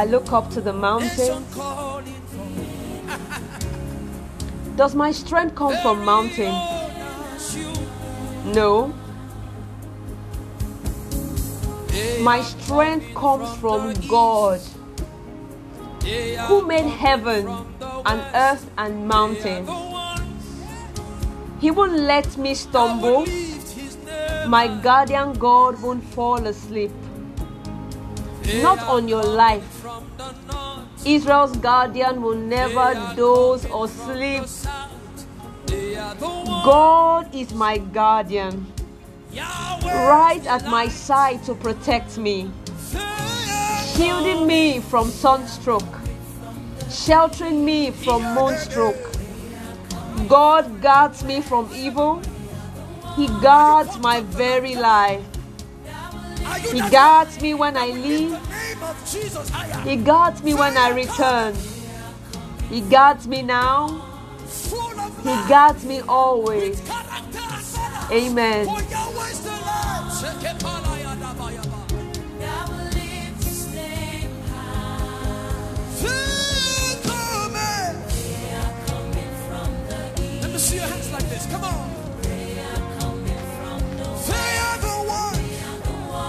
I look up to the mountain. Does my strength come from mountain? No. My strength comes from God who made heaven and earth and mountain. He won't let me stumble. My guardian God won't fall asleep. Not on your life. Israel's guardian will never doze or sleep. God is my guardian, right at my side to protect me, shielding me from sunstroke, sheltering me from moonstroke. God guards me from evil. He guards my very life. He guards me when I leave. He guards me when I return. He guards me now. He guards me always. Amen. Let me see your hands like this. Come on.